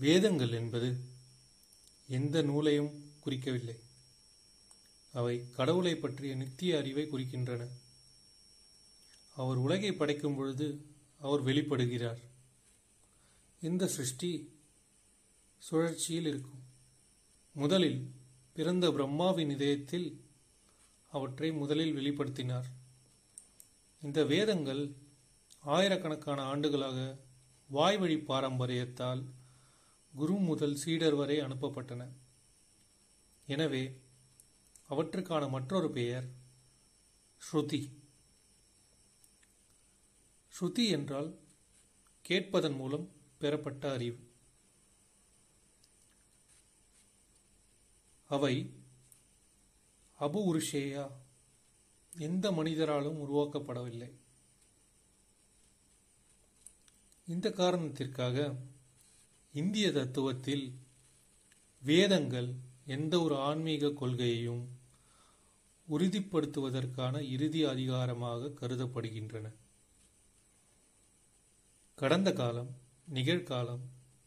வேதங்கள் என்பது எந்த நூலையும் குறிக்கவில்லை. அவை கடவுளை பற்றிய நித்திய அறிவை குறிக்கின்றன. அவர் உலகை படைக்கும் பொழுது அவர் வெளிப்படுகிறார். இந்த சிருஷ்டி சுழற்சியில் இருக்கும். முதலில் பிறந்த பிரம்மாவின் இதயத்தில் அவற்றை முதலில் வெளிப்படுத்தினார். இந்த வேதங்கள் ஆயிரக்கணக்கான ஆண்டுகளாக வாய்வழி பாரம்பரியத்தால் குரு முதல் சீடர் வரை அனுப்பப்பட்டன. எனவே அவற்றுக்கான மற்றொரு பெயர் ஸ்ருதி. ஸ்ருதி என்றால் கேட்பதன் மூலம் பெறப்பட்ட அறிவு. அவை அபு உருஷேயா எந்த மனிதராலும் உருவாக்கப்படவில்லை. இந்த காரணத்திற்காக இந்திய தத்துவத்தில் வேதங்கள் எந்த ஒரு ஆன்மீக கொள்கையையும் உறுதிப்படுத்துவதற்கான இறுதி அதிகாரமாக கருதப்படுகின்றன. கடந்த காலம் நிகழ்காலம்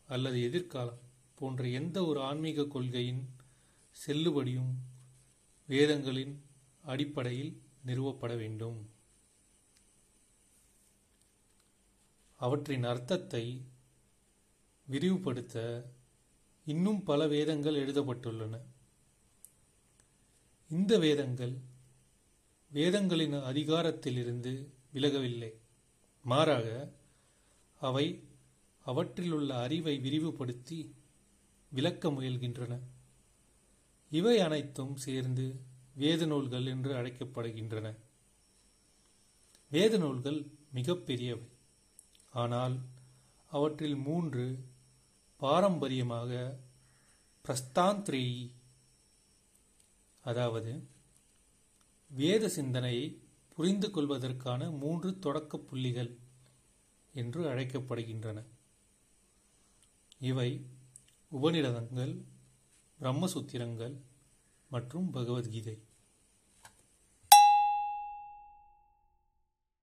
அல்லது எதிர்காலம் போன்ற எந்த ஒரு ஆன்மீக கொள்கையின் செல்லுபடியும் வேதங்களின் அடிப்படையில் நிறுவப்பட வேண்டும். அவற்றின் அர்த்தத்தை விரிவுபடுத்த இன்னும் பல வேதங்கள் எழுதப்பட்டுள்ளன. இந்த வேதங்கள் வேதங்களின் அதிகாரத்திலிருந்து விலகவில்லை. மாறாக அவை அவற்றிலுள்ள அறிவை விரிவுபடுத்தி விளக்க முயல்கின்றன. இவை அனைத்தும் சேர்ந்து வேத நூல்கள் என்று அழைக்கப்படுகின்றன. வேத நூல்கள் மிகப்பெரியவை. ஆனால் அவற்றில் மூன்று பாரம்பரியமாக பிரஸ்தாந்திரேயி அதாவது வேத சிந்தனையை புரிந்து கொள்வதற்கான மூன்று தொடக்க புள்ளிகள் என்று அழைக்கப்படுகின்றன. இவை உபநிடதங்கள் பிரம்மசூத்திரங்கள் மற்றும் பகவத்கீதை.